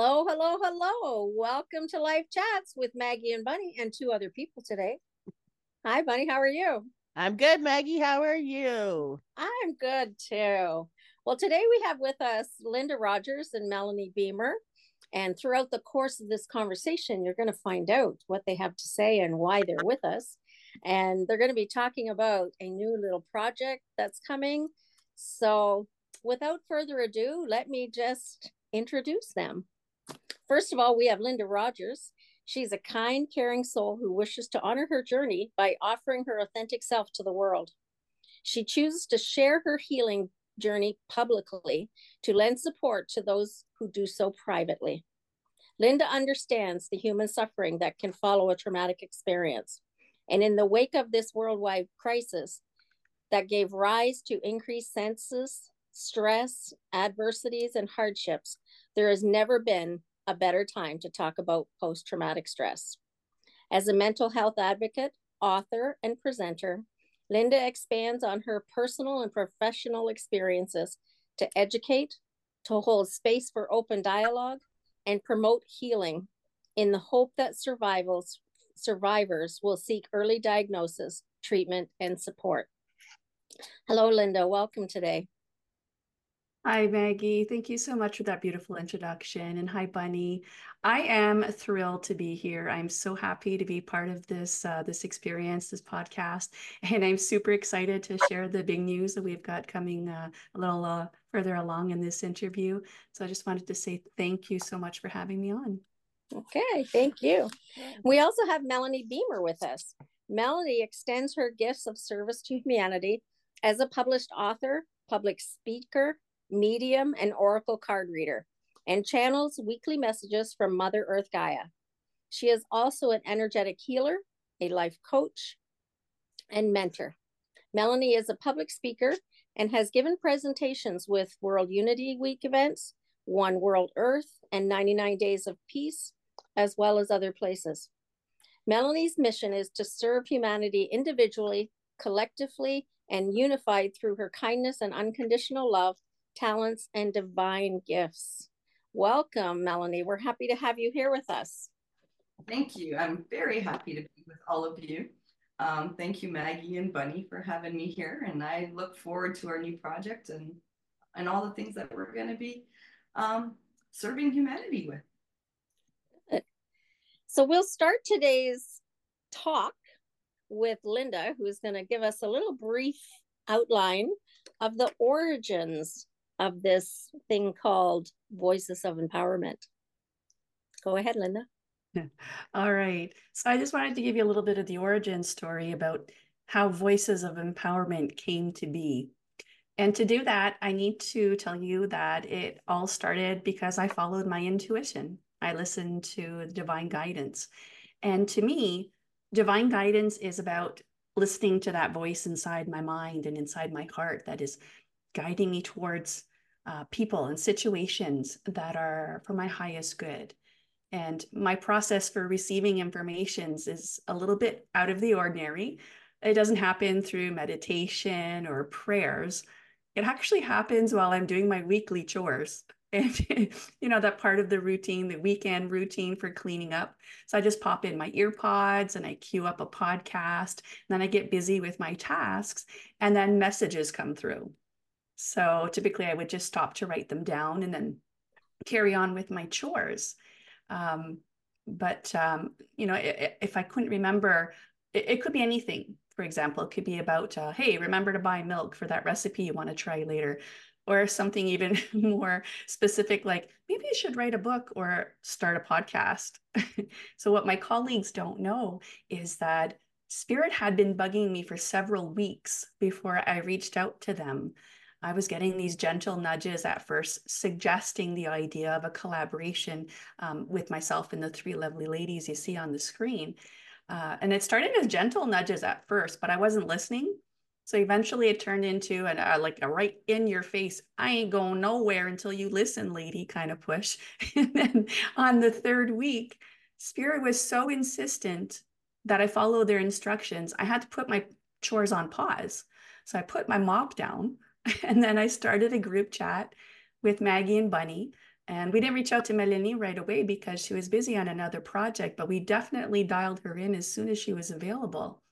Hello, hello, hello. Welcome to Life Chatz with Maggie and Bunny and two other people today. Hi, Bunny. How are you? I'm good, Maggie. How are you? I'm good too. Well, today we have with us Linda Rodgers and Melanie Beamer. And throughout the course of this conversation, you're going to find out what they have to say and why they're with us. And they're going to be talking about a new little project that's coming. So, without further ado, let me just introduce them. First of all, we have Linda Rodgers. She's a kind, caring soul who wishes to honor her journey by offering her authentic self to the world. She chooses to share her healing journey publicly to lend support to those who do so privately. Linda understands the human suffering that can follow a traumatic experience. And in the wake of this worldwide crisis that gave rise to increased census, stress, adversities, and hardships, there has never been a better time to talk about post traumatic stress. As a mental health advocate, author, and presenter, Linda expands on her personal and professional experiences to educate, to hold space for open dialogue, and promote healing in the hope that survivals, survivors will seek early diagnosis, treatment, and support. Hello, Linda. Welcome today. Hi, Maggie. Thank you so much for that beautiful introduction. And hi, Bunny. I am thrilled to be here. I'm so happy to be part of this uh, this experience, this podcast, and I'm super excited to share the big news that we've got coming uh, a little uh, further along in this interview. So I just wanted to say thank you so much for having me on. Okay, thank you. We also have Melanie Beamer with us. Melanie extends her gifts of service to humanity as a published author, public speaker, medium, and oracle card reader, and channels weekly messages from Mother Earth Gaia. She is also an energetic healer, a life coach, and mentor. Melanie is a public speaker and has given presentations with World Unity Week events, One World Earth, and 99 Days of Peace, as well as other places. Melanie's mission is to serve humanity individually, collectively, and unified through her kindness and unconditional love talents, and divine gifts. Welcome, Melanie. We're happy to have you here with us. Thank you. I'm very happy to be with all of you. Um, thank you, Maggie and Bunny, for having me here. And I look forward to our new project and, and all the things that we're going to be um, serving humanity with. So we'll start today's talk with Linda, who's going to give us a little brief outline of the origins of this thing called Voices of Empowerment. Go ahead, Linda. All right. So I just wanted to give you a little bit of the origin story about how Voices of Empowerment came to be. And to do that, I need to tell you that it all started because I followed my intuition. I listened to divine guidance. And to me, divine guidance is about listening to that voice inside my mind and inside my heart that is guiding me towards uh, people and situations that are for my highest good. And my process for receiving informations is a little bit out of the ordinary. It doesn't happen through meditation or prayers. It actually happens while I'm doing my weekly chores. And, you know, that part of the routine, the weekend routine for cleaning up. So I just pop in my ear pods and I queue up a podcast. Then I get busy with my tasks and then messages come through. So typically I would just stop to write them down and then carry on with my chores. Um, but, um, you know, if I couldn't remember, it, could be anything. For example, it could be about, uh, hey, remember to buy milk for that recipe you want to try later. Or something even more specific, like maybe you should write a book or start a podcast. so, what my colleagues don't know is that Spirit had been bugging me for several weeks before I reached out to them. I was getting these gentle nudges at first, suggesting the idea of a collaboration um, with myself and the three lovely ladies you see on the screen. Uh, and it started as gentle nudges at first, but I wasn't listening. So eventually it turned into an, uh, like a right in your face, I ain't going nowhere until you listen, lady kind of push. and then on the third week, Spirit was so insistent that I follow their instructions. I had to put my chores on pause. So I put my mop down and then I started a group chat with Maggie and Bunny And we didn't reach out to Melanie right away because she was busy on another project, but we definitely dialed her in as soon as she was available.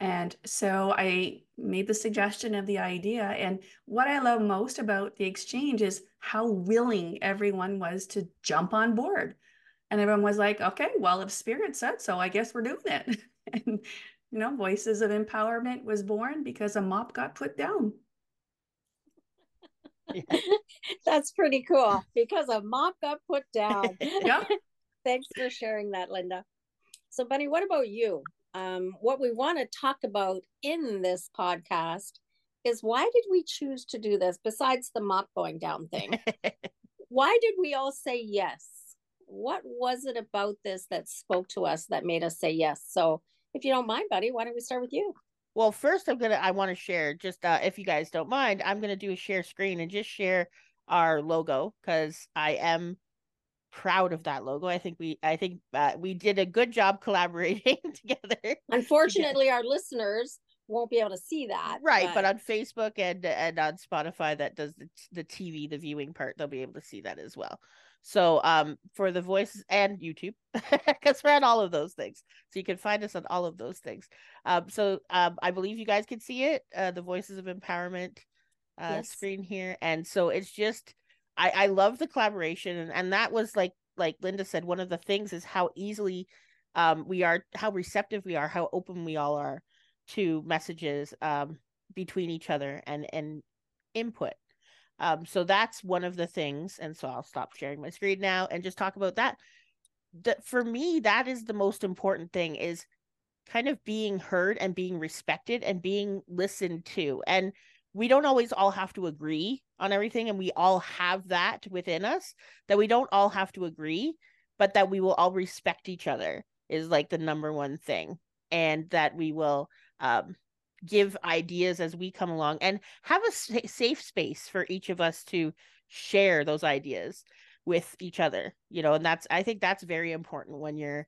And so I made the suggestion of the idea. And what I love most about the exchange is how willing everyone was to jump on board. And everyone was like, okay, well, if Spirit said so, I guess we're doing it. and, you know, Voices of Empowerment was born because a mop got put down. That's pretty cool because a mop got put down. yeah. Thanks for sharing that, Linda. So, Bunny, what about you? Um, what we want to talk about in this podcast is why did we choose to do this besides the mop going down thing? why did we all say yes? What was it about this that spoke to us that made us say yes? So, if you don't mind, buddy, why don't we start with you? Well, first I'm gonna I want to share just uh, if you guys don't mind, I'm gonna do a share screen and just share our logo because I am proud of that logo. I think we I think uh, we did a good job collaborating together. Unfortunately, our listeners won't be able to see that. Right, but... but, on Facebook and and on Spotify that does the the TV the viewing part, they'll be able to see that as well. So um for the voices and YouTube, because we're on all of those things. So you can find us on all of those things. Um so um I believe you guys can see it, uh the voices of empowerment uh yes. screen here. And so it's just I I love the collaboration and, and that was like like Linda said, one of the things is how easily um we are how receptive we are, how open we all are to messages um between each other and and input um, so that's one of the things. And so I'll stop sharing my screen now and just talk about that. That for me, that is the most important thing is kind of being heard and being respected and being listened to. And we don't always all have to agree on everything. And we all have that within us that we don't all have to agree, but that we will all respect each other is like the number one thing. And that we will um give ideas as we come along and have a safe space for each of us to share those ideas with each other you know and that's i think that's very important when you're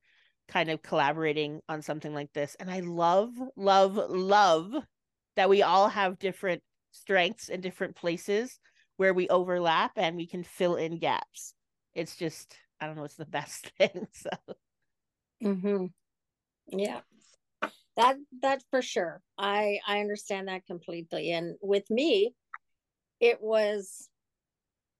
kind of collaborating on something like this. And i love love love that we all have different strengths and different places where we overlap and we can fill in gaps. It's just i don't know it's the best thing so. Mm-hmm. yeah that that for sure. I i understand that completely. And with me it was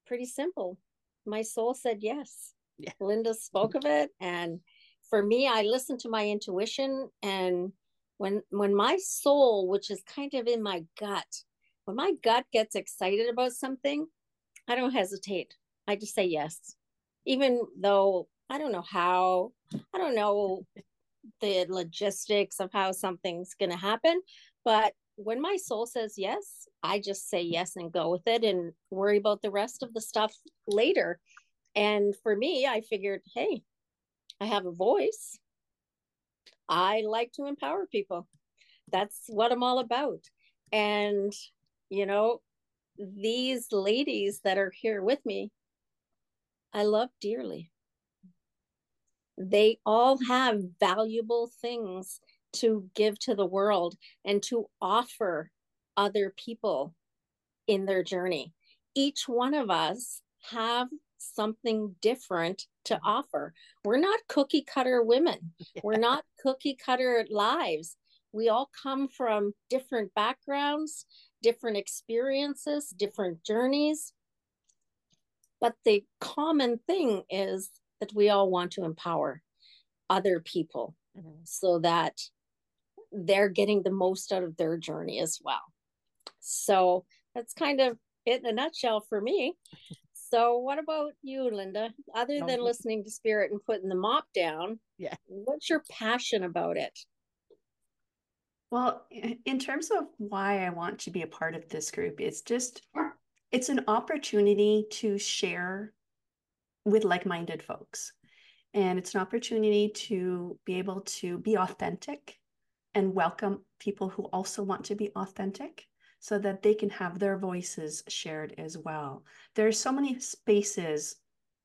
pretty simple. My soul said yes. Yeah. linda spoke of it. And for me i listened to my intuition. And when when my soul which is kind of in my gut when my gut gets excited about something i don't hesitate. I just say yes. Even though i don't know how i don't know the logistics of how something's going to happen. But when my soul says yes, I just say yes and go with it and worry about the rest of the stuff later. And for me, I figured, hey, I have a voice. I like to empower people. That's what I'm all about. And, you know, these ladies that are here with me, I love dearly they all have valuable things to give to the world and to offer other people in their journey. Each one of us have something different to offer. We're not cookie cutter women. We're not cookie cutter lives. We all come from different backgrounds, different experiences, different journeys. But the common thing is that we all want to empower other people mm-hmm. so that they're getting the most out of their journey as well. So that's kind of it in a nutshell for me. So, what about you, Linda? Other than listening to Spirit and putting the mop down, yeah, what's your passion about it? Well, in terms of why I want to be a part of this group, it's just it's an opportunity to share with like-minded folks. And it's an opportunity to be able to be authentic and welcome people who also want to be authentic so that they can have their voices shared as well. There are so many spaces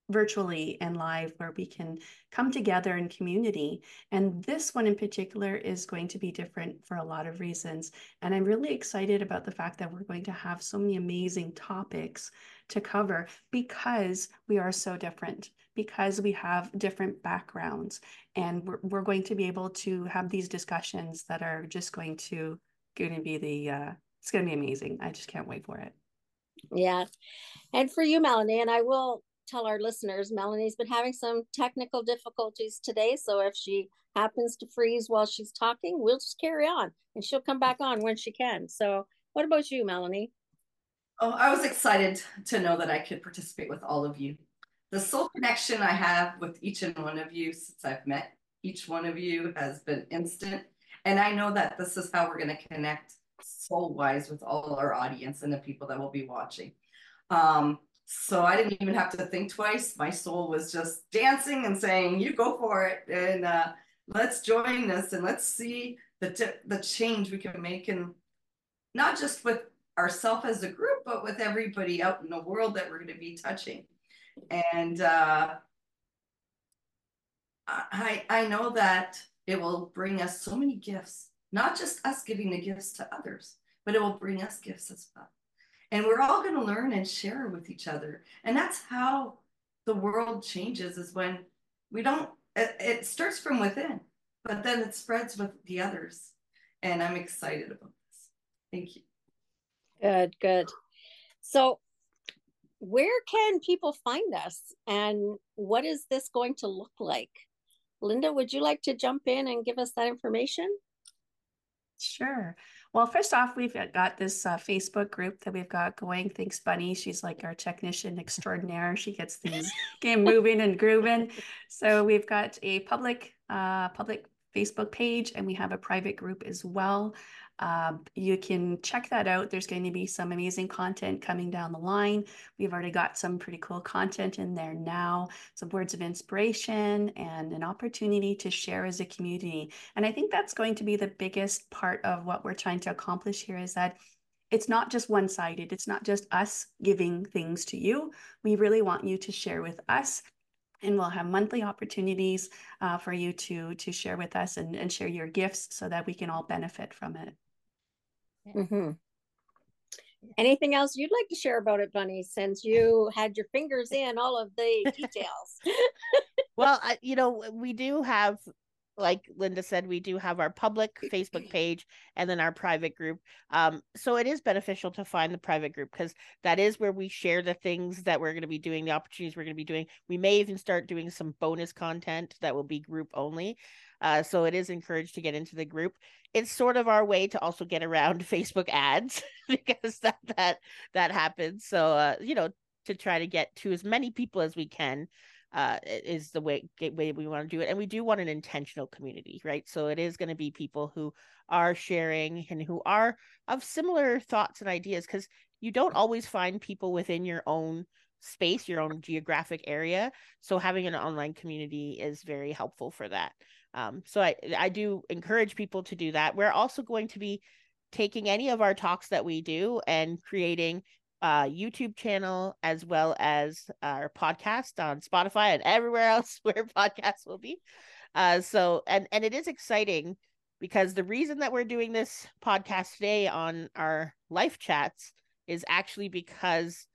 virtually and live where we can come together in community. And this one in particular is going to be different for a lot of reasons. And I'm really excited about the fact that we're going to have so many amazing topics to cover because we are so different, because we have different backgrounds. And we're, we're going to be able to have these discussions that are just going to going to be the uh, it's going to be amazing. I just can't wait for it. Yeah. And for you, Melanie, and I will tell our listeners, Melanie's been having some technical difficulties today. So if she happens to freeze while she's talking, we'll just carry on and she'll come back on when she can. So, what about you, Melanie? Oh, I was excited to know that I could participate with all of you. The soul connection I have with each and one of you since I've met each one of you has been instant. And I know that this is how we're going to connect soul wise with all our audience and the people that will be watching. Um, so I didn't even have to think twice. My soul was just dancing and saying, "You go for it, and uh, let's join this, and let's see the the change we can make, and not just with ourselves as a group, but with everybody out in the world that we're going to be touching." And uh, I I know that it will bring us so many gifts, not just us giving the gifts to others, but it will bring us gifts as well and we're all going to learn and share with each other. And that's how the world changes is when we don't it, it, starts from within but then it spreads with the others. And i'm excited about this. Thank you. Good good. So where can people find us? And what is this going to look like? Linda would you like to jump in and give us that information sure well, first off, we've got this uh, Facebook group that we've got going. Thanks, Bunny. She's like our technician extraordinaire. She gets things game moving and grooving. So we've got a public uh, public Facebook page, and we have a private group as well. Uh, you can check that out. There's going to be some amazing content coming down the line. We've already got some pretty cool content in there now, some words of inspiration and an opportunity to share as a community. And I think that's going to be the biggest part of what we're trying to accomplish here is that it's not just one sided. It's not just us giving things to you. We really want you to share with us and we'll have monthly opportunities uh, for you to to share with us and, and share your gifts so that we can all benefit from it. Mm-hmm. Anything else you'd like to share about it, Bunny, since you had your fingers in all of the details? well, I, you know, we do have, like Linda said, we do have our public Facebook page and then our private group. Um, so it is beneficial to find the private group because that is where we share the things that we're going to be doing, the opportunities we're going to be doing. We may even start doing some bonus content that will be group only. Uh, so it is encouraged to get into the group it's sort of our way to also get around Facebook ads because that that that happens. So uh, you know, to try to get to as many people as we can uh, is the way way we want to do it, and we do want an intentional community, right? So it is going to be people who are sharing and who are of similar thoughts and ideas, because you don't always find people within your own space, your own geographic area. So having an online community is very helpful for that. Um, so I I do encourage people to do that. We're also going to be taking any of our talks that we do and creating a YouTube channel as well as our podcast on Spotify and everywhere else where podcasts will be. Uh, so and and it is exciting because the reason that we're doing this podcast today on our life chats is actually because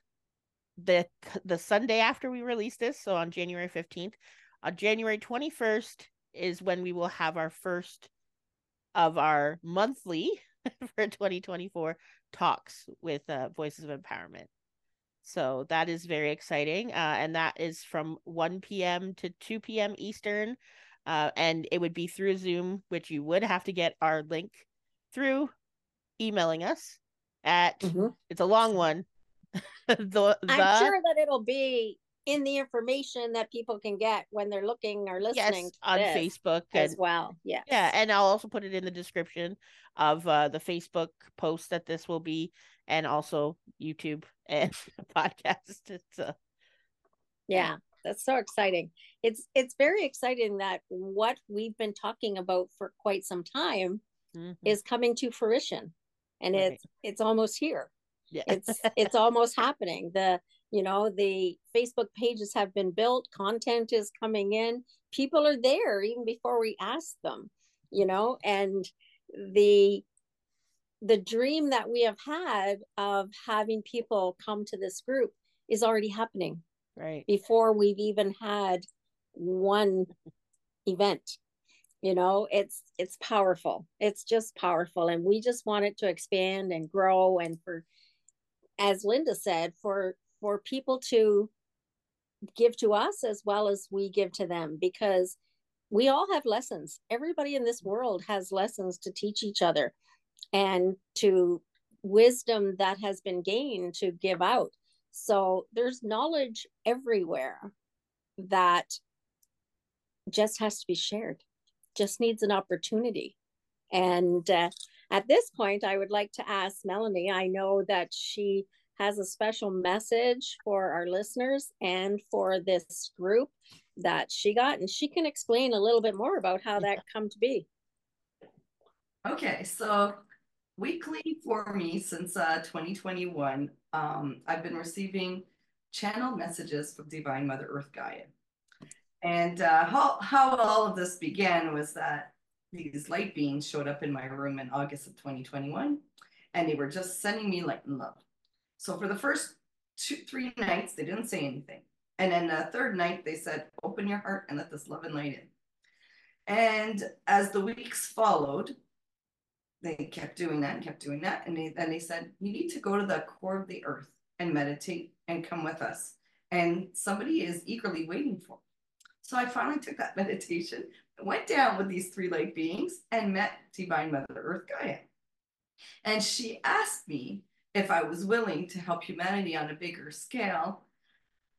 the the Sunday after we release this, so on January 15th, on January 21st is when we will have our first of our monthly for 2024 talks with uh, Voices of Empowerment. So that is very exciting. Uh, and that is from 1 p.m. to 2 p.m. Eastern. Uh, and it would be through Zoom, which you would have to get our link through emailing us at, mm-hmm. it's a long one. the, the, I'm sure that it'll be in the information that people can get when they're looking or listening yes, on Facebook as and, well. Yeah. Yeah. And I'll also put it in the description of uh, the Facebook post that this will be and also YouTube and podcast. It's, uh, yeah, that's so exciting. It's it's very exciting that what we've been talking about for quite some time mm-hmm. is coming to fruition and right. it's it's almost here. Yeah. it's it's almost happening. The you know the Facebook pages have been built, content is coming in, people are there even before we ask them, you know, and the the dream that we have had of having people come to this group is already happening right. before we've even had one event you know it's it's powerful. It's just powerful and we just want it to expand and grow and for as linda said for for people to give to us as well as we give to them because we all have lessons everybody in this world has lessons to teach each other and to wisdom that has been gained to give out so there's knowledge everywhere that just has to be shared just needs an opportunity. And uh, at this point, I would like to ask Melanie. I know that she has a special message for our listeners and for this group that she got, and she can explain a little bit more about how that come to be. Okay, so weekly for me since uh, 2021, um, I've been receiving channel messages from Divine Mother Earth Gaia. And uh, how, how all of this began was that these light beings showed up in my room in August of 2021, and they were just sending me light and love. So for the first two, three nights, they didn't say anything. And then the third night, they said, open your heart and let this love and light in. And as the weeks followed, they kept doing that and kept doing that. And they, then they said, you need to go to the core of the earth and meditate and come with us. And somebody is eagerly waiting for so I finally took that meditation, went down with these three light beings, and met Divine Mother Earth Gaia. And she asked me if I was willing to help humanity on a bigger scale.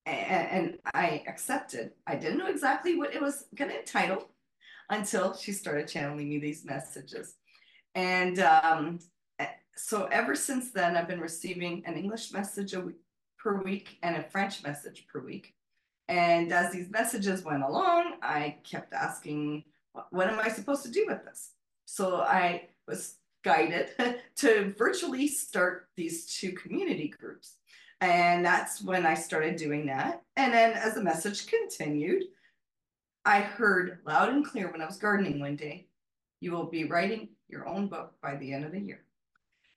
And, I accepted. I didn't know exactly what it was going to entitle until she started channeling me these messages. And um, so ever since then, I've been receiving an English message week, per week and a French message per week. And as these messages went along, I kept asking, what am I supposed to do with this? So I was guided to virtually start these two community groups. And that's when I started doing that. And then as the message continued, I heard loud and clear when I was gardening one day, you will be writing your own book by the end of the year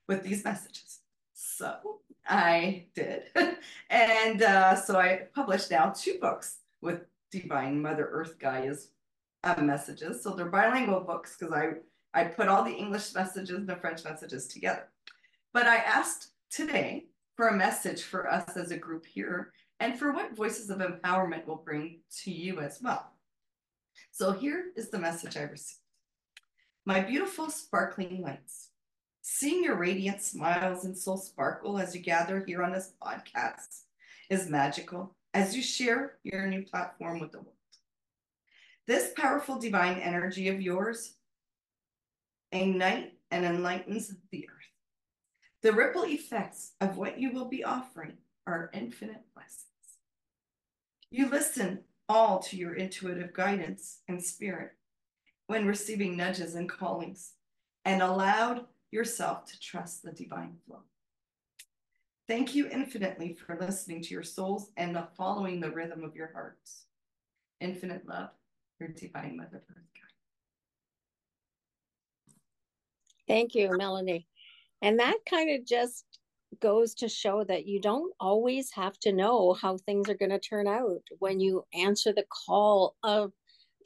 with these messages. So I did. and uh, so I published now two books with Divine Mother Earth Gaia's uh, messages. So they're bilingual books because I, I put all the English messages and the French messages together. But I asked today for a message for us as a group here and for what Voices of Empowerment will bring to you as well. So here is the message I received. My beautiful sparkling lights. Seeing your radiant smiles and soul sparkle as you gather here on this podcast is magical as you share your new platform with the world. This powerful divine energy of yours ignites and enlightens the earth. The ripple effects of what you will be offering are infinite blessings. You listen all to your intuitive guidance and spirit when receiving nudges and callings and allowed yourself to trust the divine flow. Thank you infinitely for listening to your souls and following the rhythm of your hearts. Infinite love, your divine mother earth Thank you, Melanie. And that kind of just goes to show that you don't always have to know how things are going to turn out when you answer the call of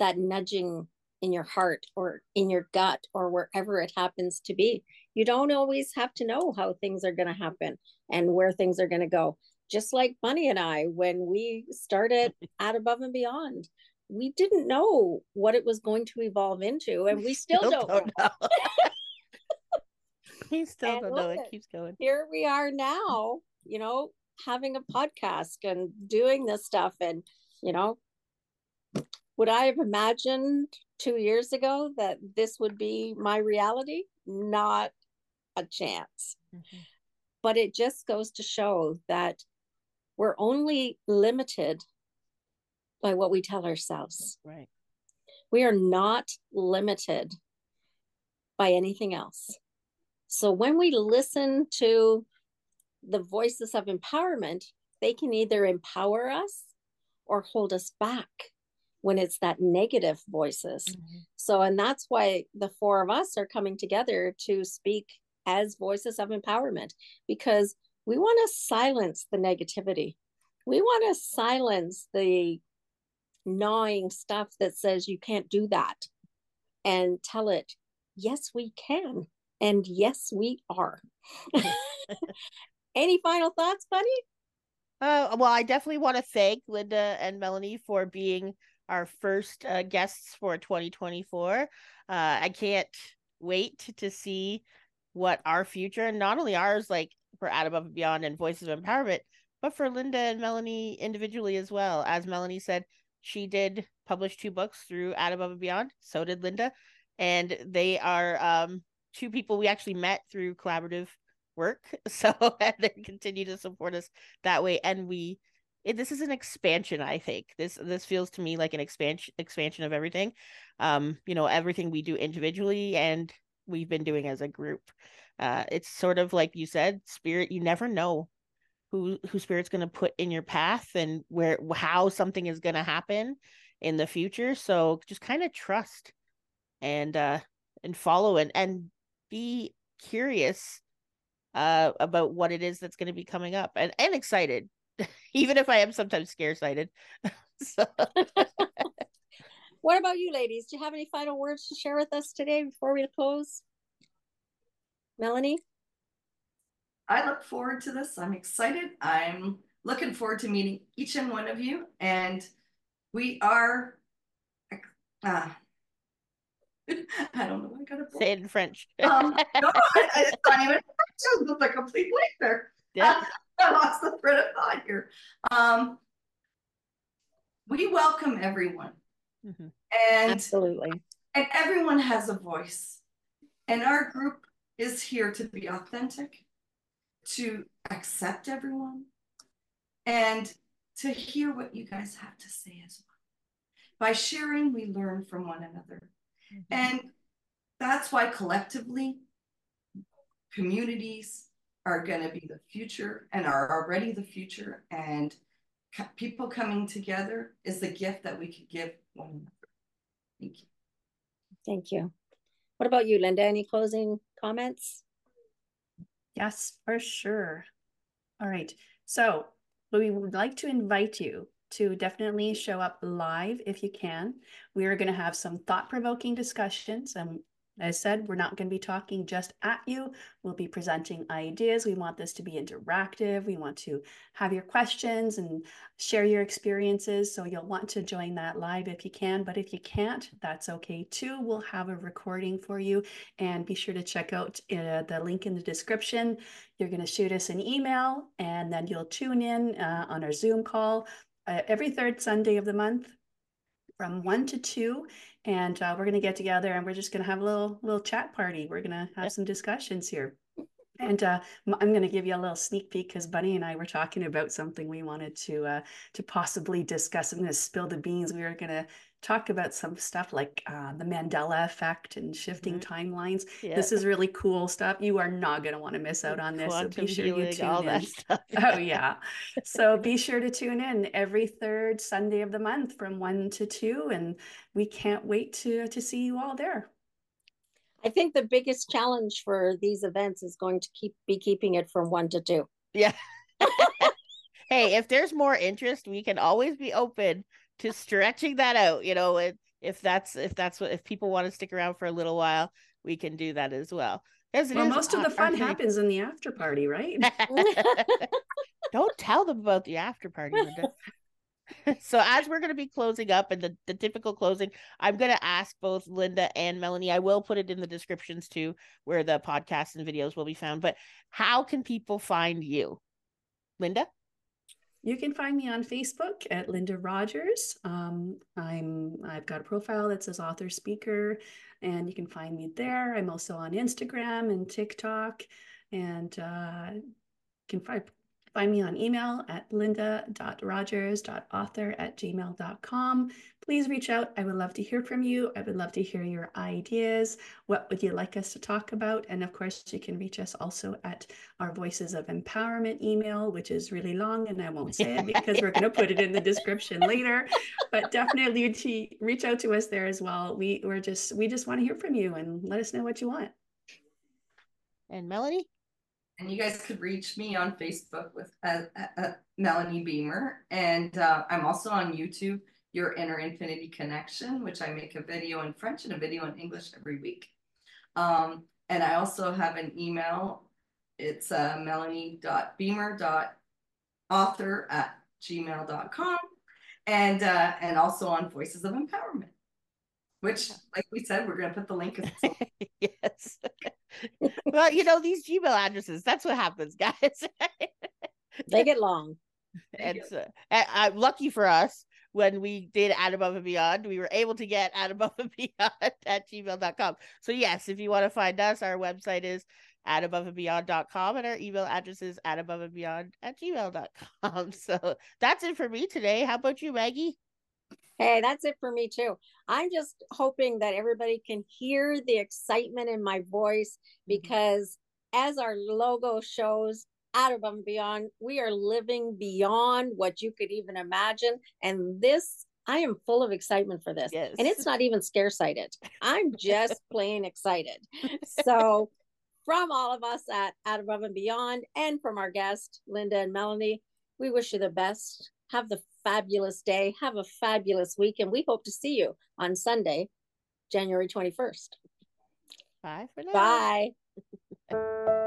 that nudging in your heart or in your gut or wherever it happens to be. You don't always have to know how things are going to happen and where things are going to go. Just like Bunny and I, when we started at Above and Beyond, we didn't know what it was going to evolve into, and we still, still don't, don't, know. he still and don't know. It keeps going. Here we are now, you know, having a podcast and doing this stuff, and you know, would I have imagined two years ago that this would be my reality? Not a chance. Mm-hmm. But it just goes to show that we're only limited by what we tell ourselves. Right. We are not limited by anything else. So when we listen to the voices of empowerment, they can either empower us or hold us back when it's that negative voices. Mm-hmm. So, and that's why the four of us are coming together to speak as voices of empowerment because we want to silence the negativity. We want to silence the gnawing stuff that says you can't do that and tell it, yes, we can. And yes, we are. Any final thoughts, Bunny? Uh, well, I definitely want to thank Linda and Melanie for being our first uh, guests for 2024. Uh, I can't wait to see what our future, and not only ours, like for Above and Beyond and Voices of Empowerment, but for Linda and Melanie individually as well. As Melanie said, she did publish two books through Above and Beyond. So did Linda, and they are um, two people we actually met through collaborative work. So and they continue to support us that way, and we. It, this is an expansion i think this this feels to me like an expansion expansion of everything um you know everything we do individually and we've been doing as a group uh it's sort of like you said spirit you never know who who spirit's going to put in your path and where how something is going to happen in the future so just kind of trust and uh and follow and and be curious uh about what it is that's going to be coming up and and excited even if i am sometimes scare sighted so what about you ladies do you have any final words to share with us today before we close melanie I look forward to this. I'm excited. I'm looking forward to meeting each and one of you. And we are, uh, I don't know. I got to say it in French. um, no, I, I, it's not even French. It's a complete blank there. Yeah. I lost the thread of thought here. Um, we welcome everyone. Mm-hmm. And absolutely. And everyone has a voice. And our group is here to be authentic to accept everyone and to hear what you guys have to say as well. By sharing, we learn from one another. Mm-hmm. And that's why collectively, communities are going to be the future and are already the future. And people coming together is the gift that we could give one another. Thank you. Thank you. What about you, Linda? Any closing comments? Yes, for sure. All right. So we would like to invite you to definitely show up live if you can. We are going to have some thought provoking discussions. and as I said, we're not going to be talking just at you. We'll be presenting ideas. We want this to be interactive. We want to have your questions and share your experiences. So you'll want to join that live if you can. But if you can't, that's okay too. We'll have a recording for you. And be sure to check out uh, the link in the description. You're going to shoot us an email and then you'll tune in uh, on our Zoom call uh, every third Sunday of the month from one to two. And uh, we're going to get together and we're just going to have a little little chat party. We're going to have some discussions here and uh, I'm going to give you a little sneak peek because Bunny and I were talking about something we wanted to uh, to possibly discuss. I'm going to spill the beans. We were going to talk about some stuff like uh, the Mandela effect and shifting mm-hmm. timelines. Yeah. This is really cool stuff. You are not going to want to miss out on this. Quantum so be sure you tune all in. That stuff. oh yeah. So be sure to tune in every third Sunday of the month from one to two, and we can't wait to to see you all there. I think the biggest challenge for these events is going to keep be keeping it from one to two. Yeah. hey, if there's more interest, we can always be open to stretching that out you know if, if that's if that's what if people want to stick around for a little while we can do that as well well most of the fun happens in the after party right don't tell them about the after party so as we're going to be closing up and the, the typical closing i'm going to ask both linda and melanie i will put it in the descriptions too where the podcasts and videos will be found but how can people find you linda you can find me on Facebook at Linda Rodgers. Um, I'm I've got a profile that says author speaker, and you can find me there. I'm also on Instagram and TikTok, and uh, can find Find me on email at linda.rodgers.author at gmail.com. Please reach out. I would love to hear from you. I would love to hear your ideas. What would you like us to talk about? And of course, you can reach us also at our Voices of Empowerment email, which is really long and I won't say it because we're going to put it in the description later. But definitely reach out to us there as well. We we're just we just want to hear from you and let us know what you want. And Melanie? And you guys could reach me on Facebook with uh, uh, uh, Melanie Beamer. And uh, I'm also on YouTube, Your Inner Infinity Connection, which I make a video in French and a video in English every week. Um, and I also have an email. It's uh, melanie.beamer.author at gmail.com. And, uh, and also on Voices of Empowerment, which, like we said, we're going to put the link. yes well, you know, these Gmail addresses, that's what happens, guys. they get long. And so, I'm lucky for us when we did At Above and Beyond, we were able to get At Above and Beyond at gmail.com. So, yes, if you want to find us, our website is adaboveandbeyond.com and Beyond.com and our email address is at above and beyond at gmail.com. So, that's it for me today. How about you, Maggie? Hey, that's it for me too. I'm just hoping that everybody can hear the excitement in my voice mm-hmm. because as our logo shows, out of and beyond, we are living beyond what you could even imagine. And this, I am full of excitement for this. Yes. And it's not even scare sighted. I'm just plain excited. So, from all of us at Out Above and Beyond, and from our guest, Linda and Melanie, we wish you the best. Have the fabulous day. Have a fabulous week. And we hope to see you on Sunday, January 21st. Bye for now. Bye.